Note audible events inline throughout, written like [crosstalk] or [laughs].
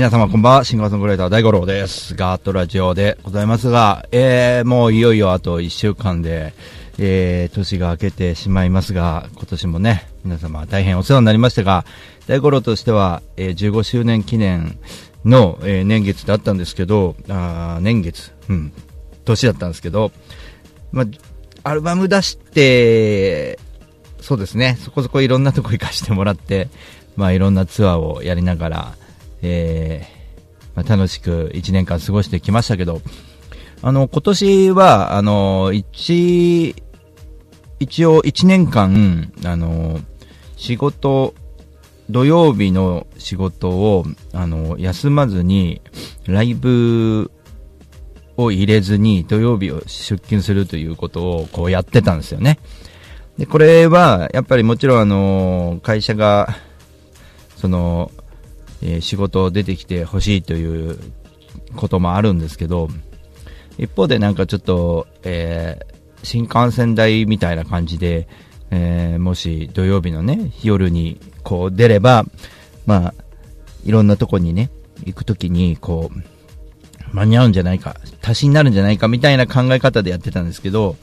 皆様こんばんは、シンガーソングライター大五郎です。ガーットラジオでございますが、えー、もういよいよあと1週間で、えー、年が明けてしまいますが、今年もね、皆様大変お世話になりましたが、大五郎としては、えー、15周年記念の、えー年月だったんですけど、あ年月、うん、年だったんですけど、ま、アルバム出して、そうですね、そこそこいろんなとこ行かしてもらって、まあいろんなツアーをやりながら、えーまあ、楽しく1年間過ごしてきましたけど、あの、今年は、あの、一、一応1年間、あの、仕事、土曜日の仕事を、あの、休まずに、ライブを入れずに土曜日を出勤するということをこうやってたんですよね。で、これは、やっぱりもちろんあの、会社が、その、え仕事出てきてほしいということもあるんですけど、一方でなんかちょっと、えー新幹線代みたいな感じで、えーもし土曜日のね、夜にこう出れば、まあ、いろんなとこにね、行くときに、こう、間に合うんじゃないか、足しになるんじゃないかみたいな考え方でやってたんですけど、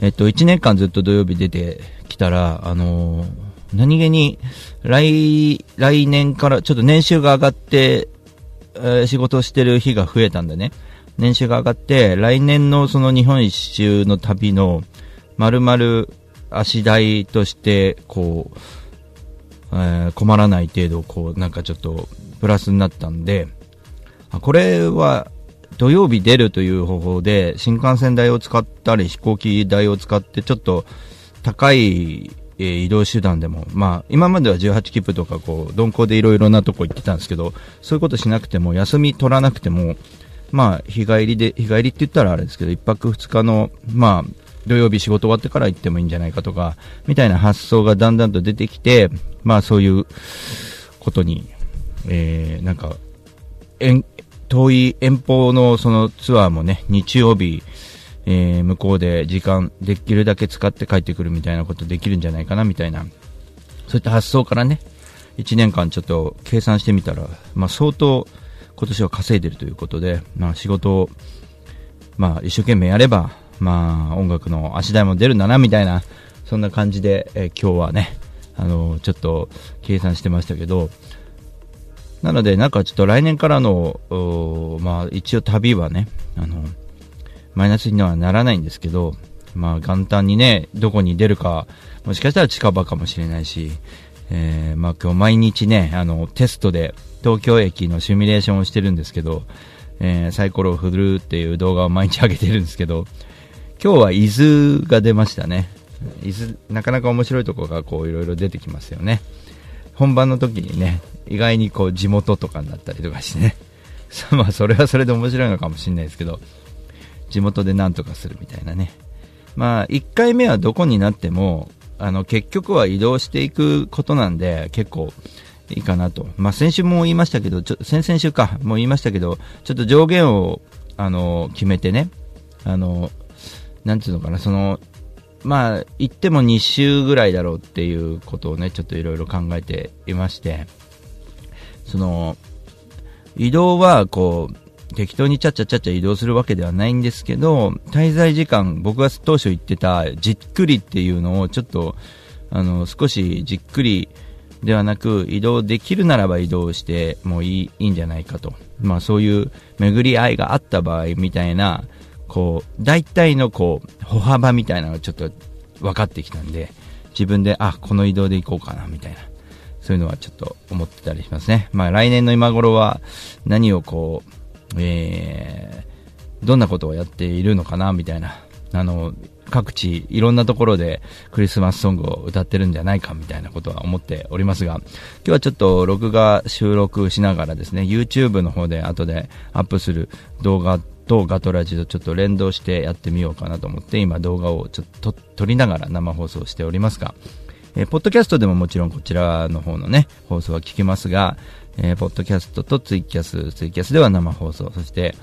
えっと、1年間ずっと土曜日出てきたら、あのー何気に、来、来年からちょっと年収が上がって、えー仕事してる日が増えたんでね、年収が上がって、来年のその日本一周の旅の、丸々足代として、こう、えー困らない程度、こう、なんかちょっと、プラスになったんで、あこれは、土曜日出るという方法で、新幹線代を使ったり、飛行機代を使って、ちょっと、高い、えー移動手段でも、まあ、今までは18切符とか、こう、鈍行でいろいろなとこ行ってたんですけど、そういうことしなくても、休み取らなくても、まあ、日帰りで、日帰りって言ったらあれですけど、一泊二日の、まあ、土曜日仕事終わってから行ってもいいんじゃないかとか、みたいな発想がだんだんと出てきて、まあ、そういうことに、えー、なんか、遠遠い遠方のそのツアーもね、日曜日、えー向こうで時間できるだけ使って帰ってくるみたいなことできるんじゃないかなみたいな、そういった発想からね、1年間ちょっと計算してみたら、まあ相当今年は稼いでるということで、まあ仕事を、まあ一生懸命やれば、まあ音楽の足台も出るんだなみたいな、そんな感じで、えー今日はね、あのちょっと計算してましたけど、なので、なんかちょっと来年からの、まあ一応旅はね、あの、マイナスにはならないんですけど、まあ元旦にね、どこに出るか、もしかしたら近場かもしれないし、えー、まあ今日毎日ね、あの、テストで東京駅のシミュレーションをしてるんですけど、えーサイコロを振るっていう動画を毎日上げてるんですけど、今日は伊豆が出ましたね。伊豆、なかなか面白いところがこういろいろ出てきますよね。本番の時にね、意外にこう地元とかになったりとかしてね。[laughs] まあそれはそれで面白いのかもしれないですけど、地元でなんとかするみたいなね。まあ1回目はどこになっても、あの結局は移動していくことなんで結構いいかなと。まあ先週も言いましたけど、ちょ先々週か、もう言いましたけど、ちょっと上限を、あの、決めてね、あの、なんていうのかな、その、まあ、行っても2週ぐらいだろうっていうことをね、ちょっといろいろ考えていまして、その、移動はこう、適当にちゃっちゃちゃっちゃ移動するわけではないんですけど、滞在時間、僕が当初言ってたじっくりっていうのをちょっと、あの、少しじっくりではなく、移動できるならば移動してもいいいいんじゃないかと。まあそういう巡り合いがあった場合みたいな、こう、大体のこう、歩幅みたいなのがちょっと分かってきたんで、自分で、あ、この移動で行こうかな、みたいな。そういうのはちょっと思ってたりしますね。まあ来年の今頃は何をこう、えー、どんなことをやっているのかな、みたいな。あの、各地、いろんなところでクリスマスソングを歌ってるんじゃないか、みたいなことは思っておりますが、今日はちょっと録画収録しながらですね、YouTube の方で後でアップする動画とガトラジとちょっと連動してやってみようかなと思って、今動画をちょっと撮りながら生放送しておりますが、えー、ポッドキャストでももちろんこちらの方のね、放送は聞けますが、えー、ポッドキャストとツイキャス、ツイキャスでは生放送、そして、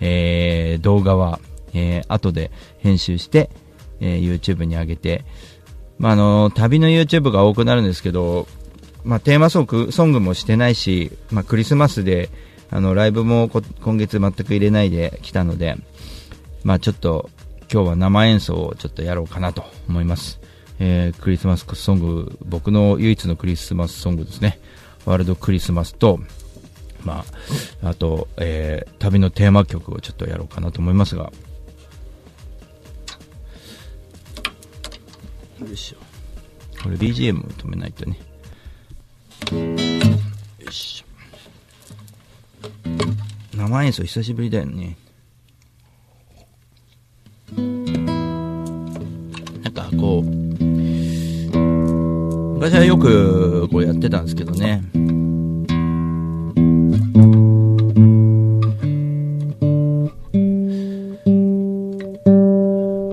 えー、動画は、えー、後で編集して、えー、YouTube に上げて、まあ、あの、旅の YouTube が多くなるんですけど、まあ、テーマソングソングもしてないし、まあ、クリスマスで、あの、ライブも今月全く入れないで来たので、まあ、ちょっと、今日は生演奏をちょっとやろうかなと思います。えー、クリスマスソング、僕の唯一のクリスマスソングですね。ワールドクリスマスと、まあ、あと、えー、旅のテーマ曲をちょっとやろうかなと思いますが。よいしょ。これ BGM 止めないとね。よし生演奏久しぶりだよね。なんかこう、昔はよくこうやってたんですけどね。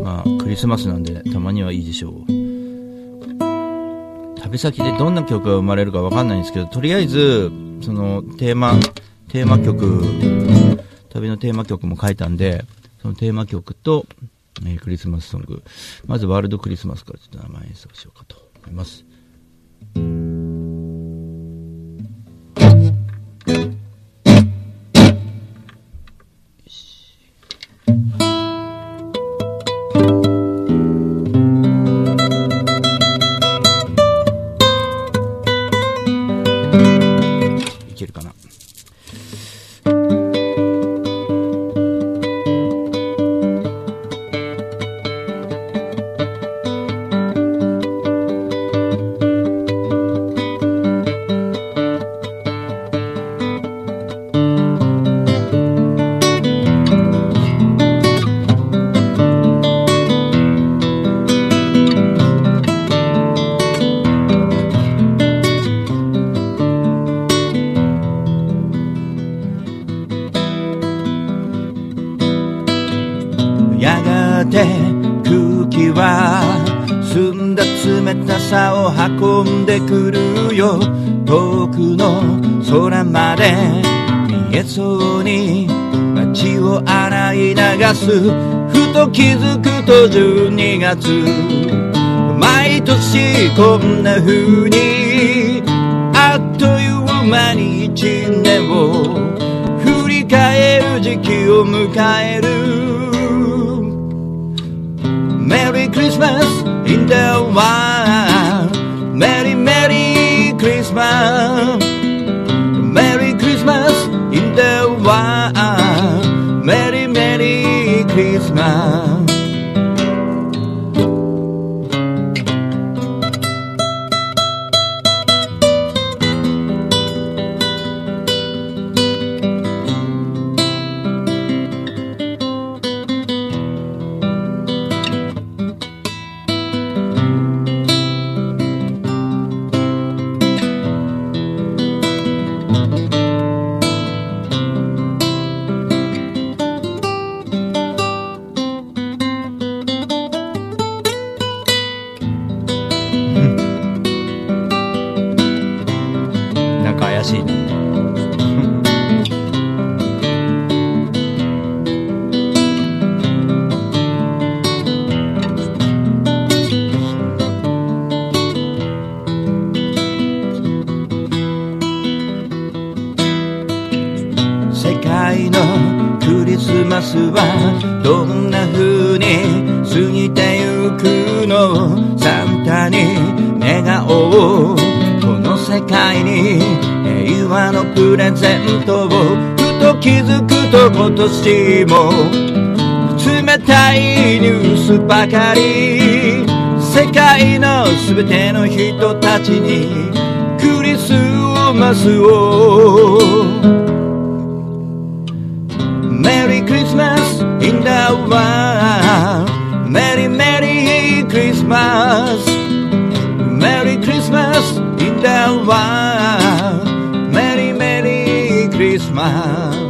まあ、クリスマスなんでたまにはいいでしょう。旅先でどんな曲が生まれるかわかんないんですけど、とりあえず、そのテーマ、テーマ曲、旅のテーマ曲も書いたんで、そのテーマ曲と、えー、クリスマスソング、まずワールドクリスマスからちょっと生演奏しようかと思います。Thank you. で見えそうに街を洗い流すふと気づくと12月。毎年こんな風にあっという間に一年を。振り返る時期を迎える。メリークリスマス in the wild Merry Merry Christmas why I スマスはどんな風に過ぎてゆくのサンタに願おうこの世界に平和のプレゼントをふと気づくと今年も冷たいニュースばかり世界の全ての人たちにクリスマスをス in the world メリーメリークリスマスメリークリスマス in the world メリーメリークリスマス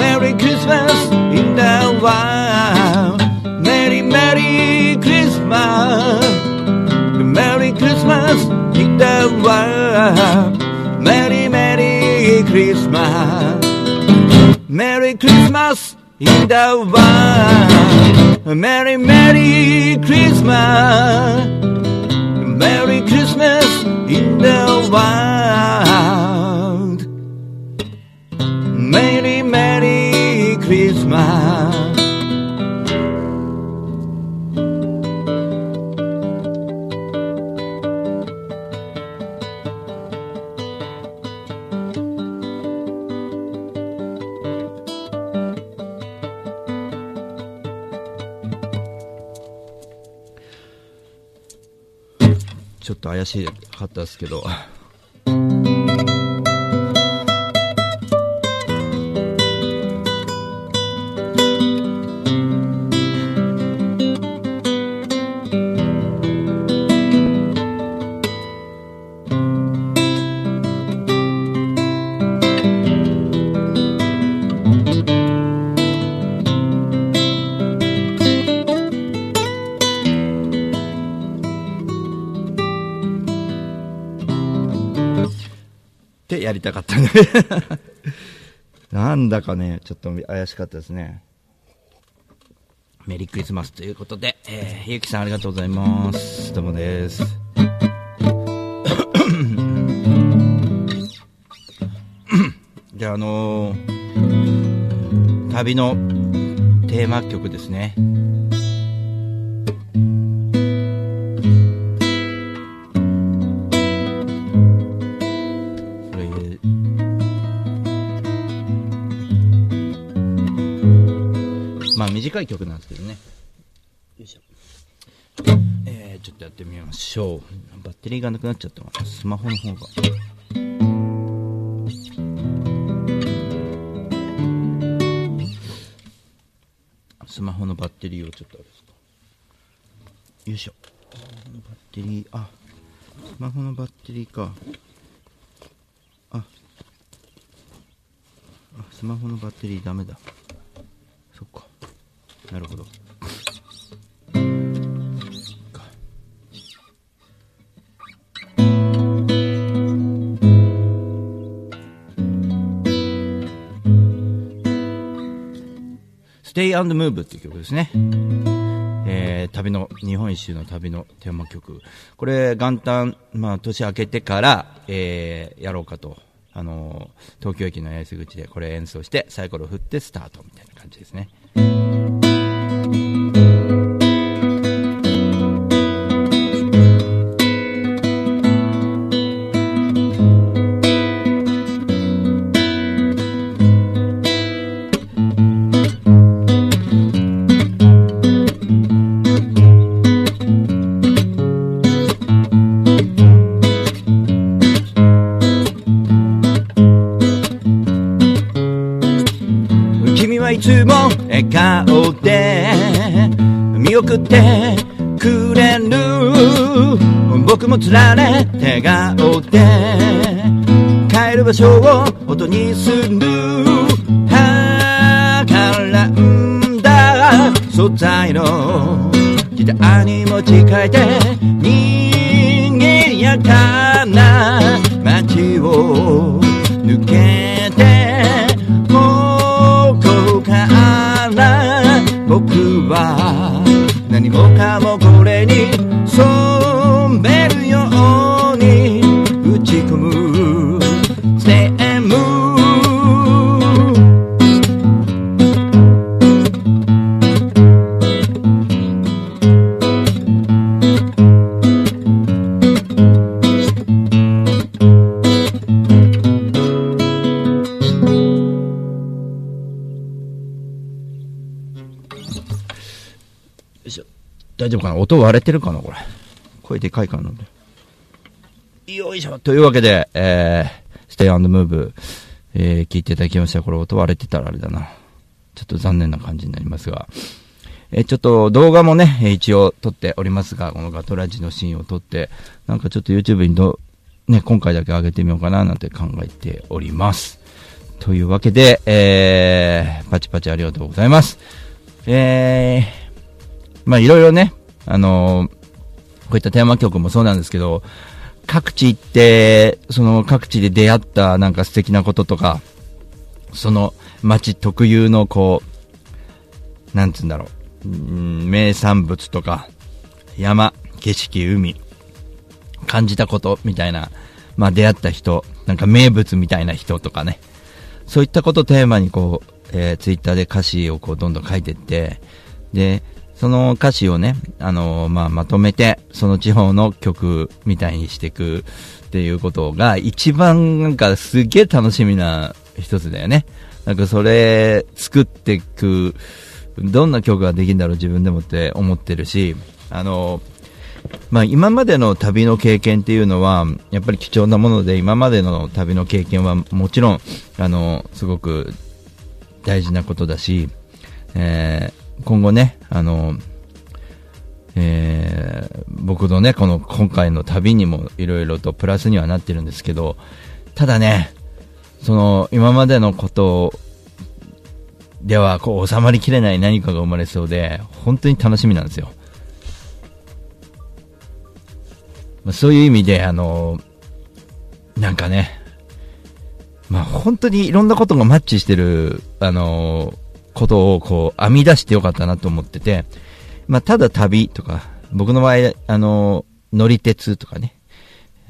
Merry Christmas in the wild Merry Merry Christmas Merry Christmas in the world Merry Merry Christmas Merry Christmas in the world Merry Merry Christmas. Merry Christmas in the world. Merry Merry Christmas っと怪しかったですけど。やりたかったね。[laughs] なんだかね、ちょっと怪しかったですね。メリークリスマスということで、えー、ゆきさんありがとうございます。どうもです。[coughs] じゃあ、あのー、旅のテーマ曲ですね。短い曲なんですけどね。よいしょ。えー、ちょっとやってみましょう。バッテリーがなくなっちゃったかな。スマホの方が。スマホのバッテリーをちょっとあれですか。よいしょ。バッテリー、あ、スマホのバッテリーか。あ、あスマホのバッテリーダメだ。そっか。なるほど。Stay and Move っていう曲ですね。えー、旅の、日本一周の旅のテーマ曲。これ、元旦、まあ、年明けてから、えー、やろうかと。あのー、東京駅の八重洲口でこれ演奏して、サイコロ振ってスタートみたいな感じですね。ことにするはからんだ。素材の時代に持ち替えてでかいかなよいしょというわけで、えー、ステイアンドムーブ、えー、聞いていただきました。これ音割れてたらあれだな。ちょっと残念な感じになりますが。えー、ちょっと動画もね、一応撮っておりますが、このガトラジのシーンを撮って、なんかちょっと YouTube にど、ね、今回だけ上げてみようかななんて考えております。というわけで、えー、パチパチありがとうございます。えー、まあいろいろね、あのー、こういったテーマ曲もそうなんですけど、各地行って、その各地で出会ったなんか素敵なこととか、その街特有のこう、なんつうんだろう、名産物とか、山、景色、海、感じたことみたいな、まあ出会った人、なんか名物みたいな人とかね、そういったことをテーマにこう、えー、ツイッターで歌詞をこうどんどん書いてって、で、その歌詞をね、あのー、まあ、まとめて、その地方の曲みたいにしていくっていうことが、一番なんかすげえ楽しみな一つだよね。なんかそれ作っていく、どんな曲ができるんだろう自分でもって思ってるし、あの、まあ、今までの旅の経験っていうのは、やっぱり貴重なもので、今までの旅の経験はもちろん、あの、すごく大事なことだし、え、今後ね、あの、えー、僕のね、この今回の旅にもいろいろとプラスにはなってるんですけど、ただね、その今までのことではこう収まりきれない何かが生まれそうで、本当に楽しみなんですよ。まあそういう意味で、あの、なんかね、まあ本当にいろんなことがマッチしてる、あのことをこう編み出してよかったなと思ってて、まあただ旅とか、僕の場合、あの乗り鉄とかね、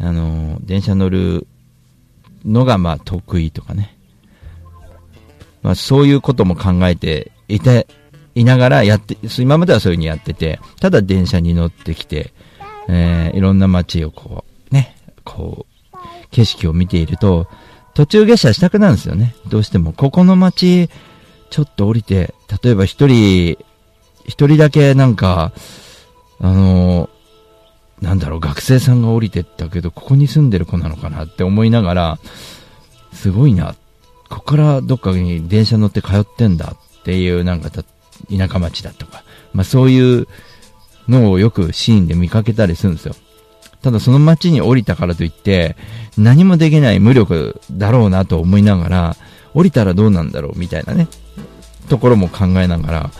あの電車乗るのがまあ得意とかね、まあそういうことも考えていて、いながらやって、今まではそういう風にやってて、ただ電車に乗ってきて、えー、いろんな街をこう、ね、こう、景色を見ていると、途中下車したくなるんですよね。どうしても。ここの街、ちょっと降りて、例えば一人、一人だけなんか、あの、なんだろう、学生さんが降りてったけど、ここに住んでる子なのかなって思いながら、すごいな。ここからどっかに電車乗って通ってんだっていうなんか田舎町だとか、まあそういうのをよくシーンで見かけたりするんですよ。ただその街に降りたからといって、何もできない無力だろうなと思いながら、降りたらどうなんだろうみたいなね、ところも考えながら、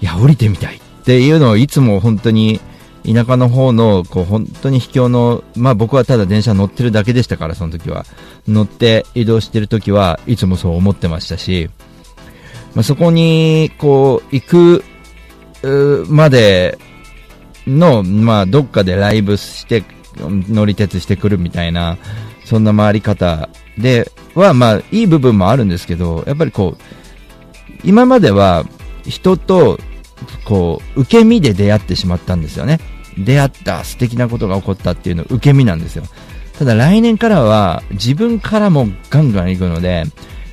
いや、降りてみたいっていうのをいつも本当に、田舎の方の、こう、本当に秘境の、まあ僕はただ電車乗ってるだけでしたから、その時は。乗って移動してる時はいつもそう思ってましたし、まあそこに、こう、行く、までの、まあ、どっかでライブして、乗り鉄してくるみたいな、そんな回り方では、まあ、いい部分もあるんですけど、やっぱりこう、今までは人と、こう、受け身で出会ってしまったんですよね。出会った素敵なことが起こったっていうの受け身なんですよ。ただ来年からは自分からもガンガン行くので、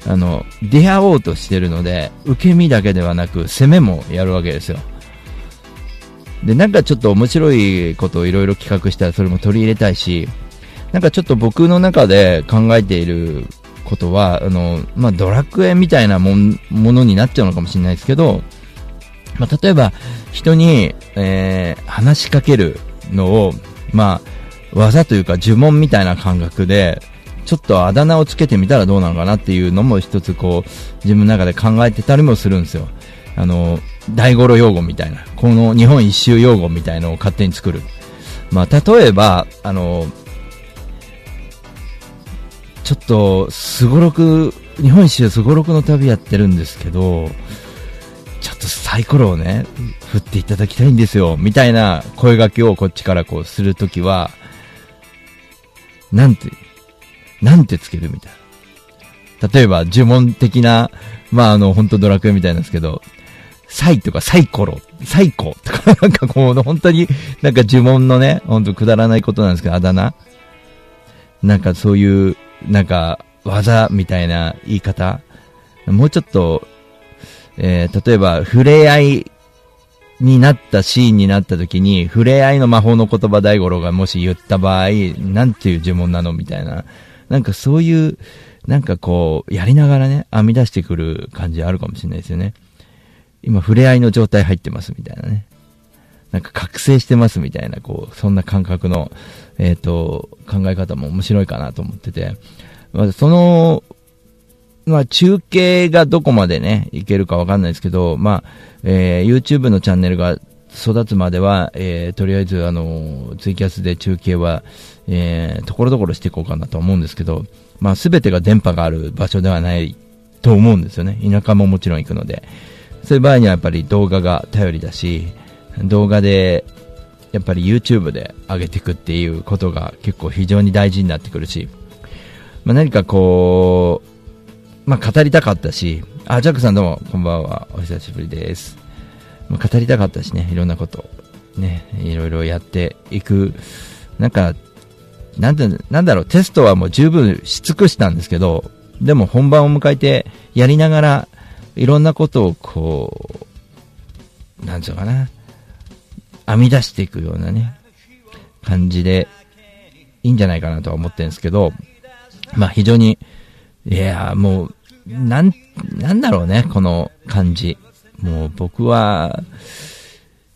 あの、出会おうとしてるので、受け身だけではなく攻めもやるわけですよ。で、なんかちょっと面白いことをいろいろ企画したらそれも取り入れたいし、なんかちょっと僕の中で考えていることは、あの、まあ、ドラクエみたいなものになっちゃうのかもしれないですけど、まあ、例えば、人に、えー、話しかけるのを、まあ、技というか呪文みたいな感覚で、ちょっとあだ名をつけてみたらどうなのかなっていうのも一つこう、自分の中で考えてたりもするんですよ。あの、大五郎用語みたいな、この日本一周用語みたいのを勝手に作る。まあ、例えば、あの、ちょっと、すごろく、日本一周すごろくの旅やってるんですけど、ちょっとサイコロをね、振っていただきたいんですよ、みたいな声掛けをこっちからこうするときは、なんて、なんてつけるみたいな。例えば、呪文的な、まあ、あの、本当ドラクエみたいなんですけど、サイとかサイコロ、サイコとか、[laughs] なんかこう、本当に、なんか呪文のね、ほんとくだらないことなんですけど、あだ名なんかそういう、なんか、技みたいな言い方？もうちょっと、えー、例えば、触れ合いになったシーンになった時に、触れ合いの魔法の言葉大五郎がもし言った場合、なんていう呪文なのみたいな。なんかそういう、なんかこう、やりながらね、編み出してくる感じあるかもしれないですよね。今触れ合いの状態入ってますみたいなね。なんか覚醒してますみたいな、こう、そんな感覚の、えっ、ー、と、考え方も面白いかなと思ってて、まあ、その、まあ、中継がどこまでね、いけるかわかんないですけど、まあ、えー、YouTube のチャンネルが育つまでは、えー、とりあえず、あの、ツイキャスで中継は、えー、ところどころしていこうかなと思うんですけど、まあ、すべてが電波がある場所ではないと思うんですよね。田舎ももちろん行くので。そういう場合にはやっぱり動画が頼りだし、動画で、やっぱり YouTube で上げていくっていうことが結構非常に大事になってくるし、まあ、何かこう、まあ、語りたかったし、あ、ジャックさんどうも、こんばんは。お久しぶりです。まあ、語りたかったしね、いろんなこと、ね、いろいろやっていく、なんか、なんて、なんだろう、テストはもう十分し尽くしたんですけど、でも本番を迎えてやりながら、いろんなことをこう、なんつうかな、編み出していくようなね、感じで、いいんじゃないかなとは思ってるんですけど、まあ非常に、いや、もう、なん、なんだろうね、この感じ。もう僕は、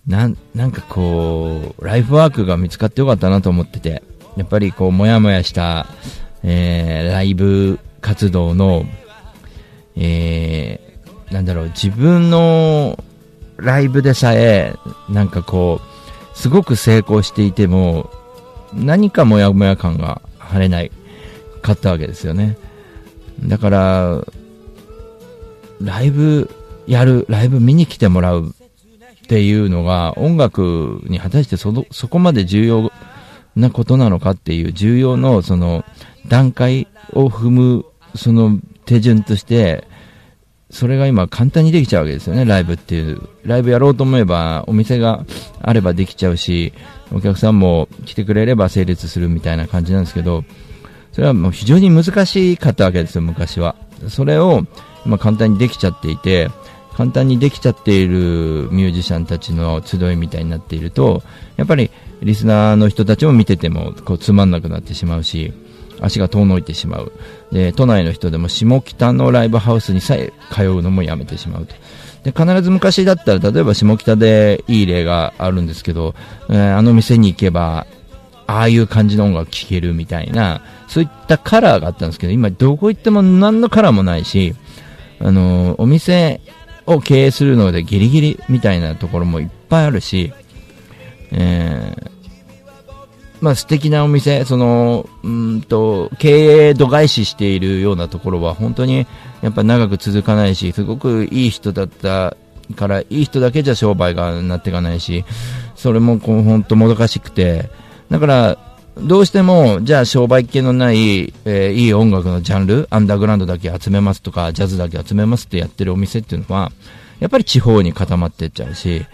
なん、なんかこう、ライフワークが見つかってよかったなと思ってて、やっぱりこう、もやもやした、えー、ライブ活動の、えー、なんだろう、自分のライブでさえ、なんかこう、すごく成功していても、何かもやもや感が晴れないかったわけですよね。だから、ライブやる、ライブ見に来てもらうっていうのが音楽に果たしてそのそこまで重要なことなのかっていう重要のその段階を踏むその手順としてそれが今簡単にできちゃうわけですよね、ライブっていう。ライブやろうと思えばお店があればできちゃうし、お客さんも来てくれれば成立するみたいな感じなんですけど、それはもう非常に難しかったわけですよ、昔は。それを今簡単にできちゃっていて、簡単にできちゃっているミュージシャンたちの集いみたいになっていると、やっぱりリスナーの人たちも見ててもこうつまんなくなってしまうし、足が遠のいてしまう。で、都内の人でも下北のライブハウスにさえ通うのもやめてしまうと。で、必ず昔だったら、例えば下北でいい例があるんですけど、えー、あの店に行けば、ああいう感じの音楽聴けるみたいな、そういったカラーがあったんですけど、今どこ行っても何のカラーもないし、あのー、お店を経営するのでギリギリみたいなところもいっぱいあるし、えー、まあ素敵なお店、その、うんと、経営度外視しているようなところは本当にやっぱ長く続かないし、すごくいい人だったから、いい人だけじゃ商売がなっていかないし、それもこう本当もどかしくて、だから、どうしても、じゃあ商売系のない、えー、いい音楽のジャンル、アンダーグラウンドだけ集めますとか、ジャズだけ集めますってやってるお店っていうのは、やっぱり地方に固まってっちゃうし、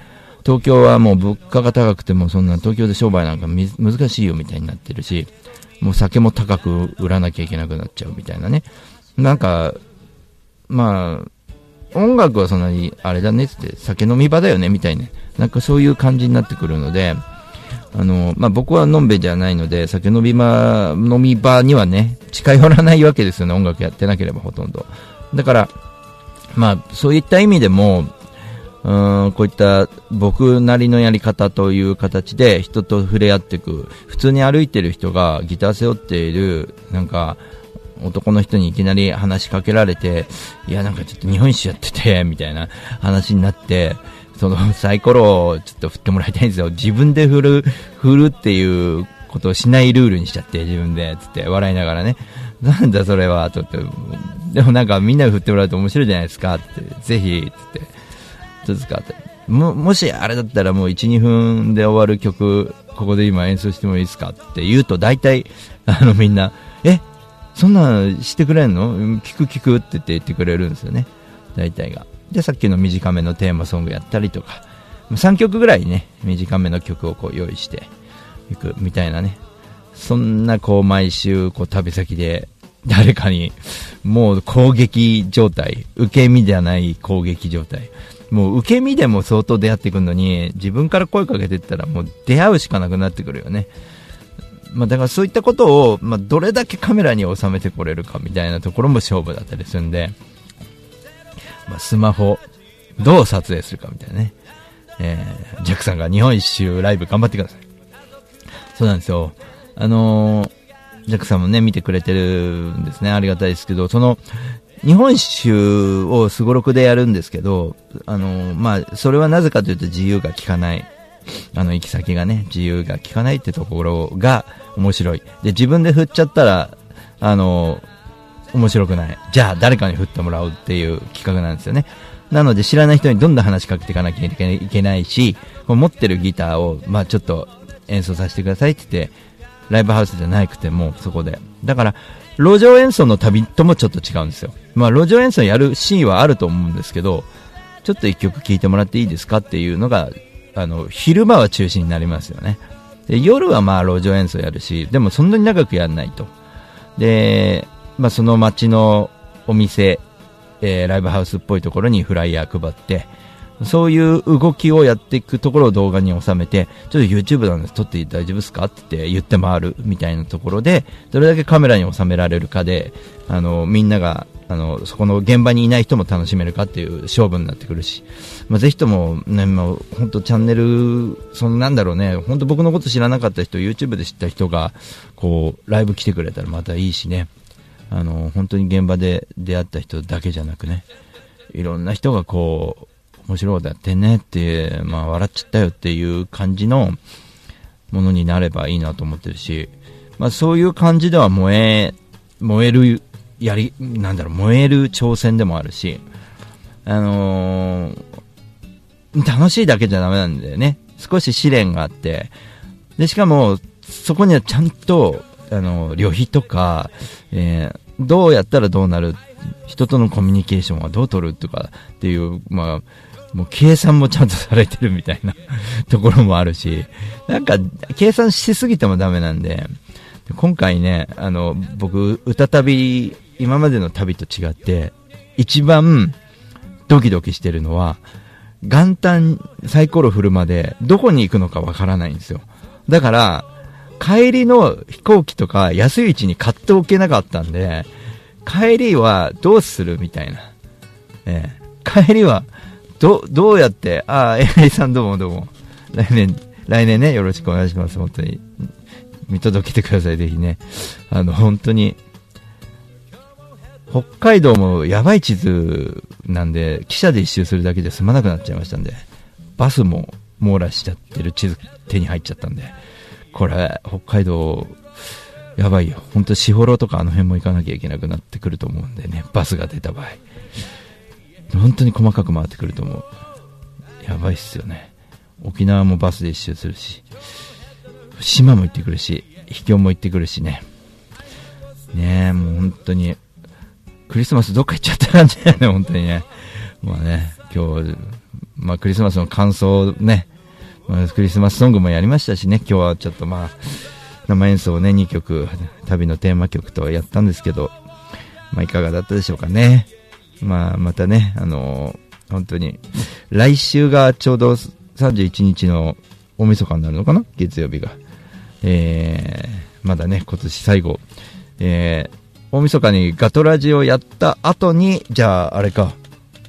東京はもう物価が高くてもそんな東京で商売なんか難しいよみたいになってるし、もう酒も高く売らなきゃいけなくなっちゃうみたいなね。なんか、まあ、音楽はそんなにあれだねって酒飲み場だよねみたいな、なんかそういう感じになってくるので、あの、まあ、僕はのんべじゃないので、酒飲み場、飲み場にはね、近寄らないわけですよね、音楽やってなければほとんど。だから、まあ、そういった意味でも、うんこういった僕なりのやり方という形で人と触れ合っていく普通に歩いてる人がギター背負っているなんか男の人にいきなり話しかけられていやなんかちょっと日本一周やっててみたいな話になってそのサイコロをちょっと振ってもらいたいんですよ。自分で振る、振るっていうことをしないルールにしちゃって、自分で、つって笑いながらね。なんだそれは、ちょっと。でもなんかみんなで振ってもらうと面白いじゃないですか、って。ぜひ、つって。どうですかって。も、もしあれだったらもう1、2分で終わる曲、ここで今演奏してもいいですかって言うと大体、[laughs] あのみんな、えそんなんしてくれんの？聞く聞くって言って言ってくれるんですよね。大体が。で、さっきの短めのテーマソングやったりとか、3曲ぐらいね、短めの曲をこう用意していくみたいなね。そんなこう毎週こう旅先で誰かにもう攻撃状態、受け身ではない攻撃状態。もう受け身でも相当出会ってくるのに、自分から声かけてったらもう出会うしかなくなってくるよね。まあ、だからそういったことを、まあ、どれだけカメラに収めてこれるかみたいなところも勝負だったりするんで、まあ、スマホ、どう撮影するかみたいなね。えー、ジャックさんが日本一周ライブ頑張ってください。そうなんですよ。あのー、ジャックさんもね、見てくれてるんですね。ありがたいですけど、その、日本酒をすごろくでやるんですけど、あの、まあ、それはなぜかというと自由が利かない。あの、行き先がね、自由が利かないってところが面白い。で、自分で振っちゃったら、あの、面白くない。じゃあ、誰かに振ってもらうっていう企画なんですよね。なので、知らない人にどんどん話しかけていかなきゃいけないし、持ってるギターを、まあ、ちょっと演奏させてくださいって言って、ライブハウスじゃなくても、そこで。だから、路上演奏の旅ともちょっと違うんですよ。まあ、路上演奏やるシーンはあると思うんですけど、ちょっと一曲聴いてもらっていいですかっていうのが、あの、昼間は中心になりますよね。で夜はまあ路上演奏やるし、でもそんなに長くやらないと。で、まあその街のお店、えー、ライブハウスっぽいところにフライヤー配って、そういう動きをやっていくところを動画に収めて、ちょっと YouTube なんです、撮って大丈夫ですかって言って回るみたいなところで、どれだけカメラに収められるかで、あの、みんなが、あの、そこの現場にいない人も楽しめるかっていう勝負になってくるし、まあ、ぜひともね、もう本当チャンネル、そのなんだろうね、本当僕のこと知らなかった人、YouTube で知った人が、こう、ライブ来てくれたらまたいいしね、あの、本当に現場で出会った人だけじゃなくね、いろんな人がこう、面白いことやってんねって、まあ笑っちゃったよっていう感じのものになればいいなと思ってるし、まあそういう感じでは燃え、燃える、やり、なんだろう、燃える挑戦でもあるし、あのー、楽しいだけじゃダメなんだよね。少し試練があって、で、しかも、そこにはちゃんと、あの、旅費とか、えー、どうやったらどうなる、人とのコミュニケーションはどう取る？とかっていう、まあ、もう計算もちゃんとされてるみたいな [laughs] ところもあるし、なんか計算しすぎてもダメなんで、今回ね、あの、僕、歌旅、今までの旅と違って、一番ドキドキしてるのは、元旦サイコロ振るまでどこに行くのかわからないんですよ。だから、帰りの飛行機とか安いうちに買っておけなかったんで、帰りはどうするみたいな。ええ、帰りはど、どうやって、ああ、エイさんどうもどうも。来年、来年ね、よろしくお願いします。本当に。見届けてください、ぜひね。あの、本当に。北海道もやばい地図なんで、汽車で一周するだけで済まなくなっちゃいましたんで、バスも網羅しちゃってる地図手に入っちゃったんで、これ、北海道、やばいよ。本当士幌とかあの辺も行かなきゃいけなくなってくると思うんでね、バスが出た場合。本当に細かく回ってくると思う。やばいっすよね。沖縄もバスで一周するし、島も行ってくるし、秘境も行ってくるしね。ねえ、もう本当に、クリスマスどっか行っちゃった感じだよね、[laughs] 本当にね。まあね、今日、まあクリスマスの感想ね、まあ、クリスマスソングもやりましたしね、今日はちょっとまあ、生演奏をね、2曲、旅のテーマ曲とやったんですけど、まあいかがだったでしょうかね。まあ、またね、あのー、本当に、来週がちょうど31日の大晦日になるのかな？月曜日が。えー、まだね、今年最後。えー、大晦日にガトラジをやった後に、じゃあ、あれか、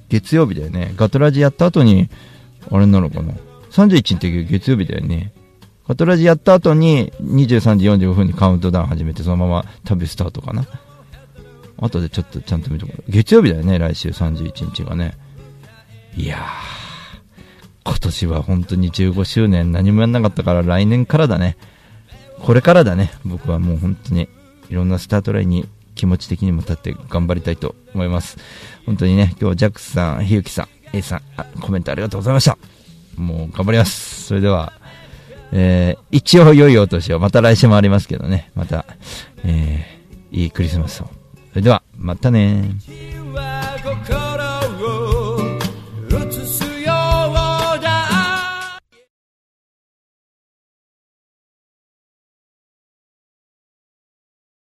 月曜日だよね。ガトラジやった後に、あれなのかな ?31 って月曜日だよね。ガトラジやった後に、23時45分にカウントダウン始めて、そのまま旅スタートかな？後でちょっとちゃんと見とこう。月曜日だよね、来週31日がね。いやー、今年は本当に15周年何もやんなかったから来年からだね。これからだね。僕はもう本当にいろんなスタートラインに気持ち的にも立って頑張りたいと思います。本当にね、今日ジャックスさん、ひゆきさん、A さん、コメントありがとうございました。もう頑張ります。それでは、えー、一応良いお年を、また来週もありますけどね、また、えー、いいクリスマスをそれでは、またね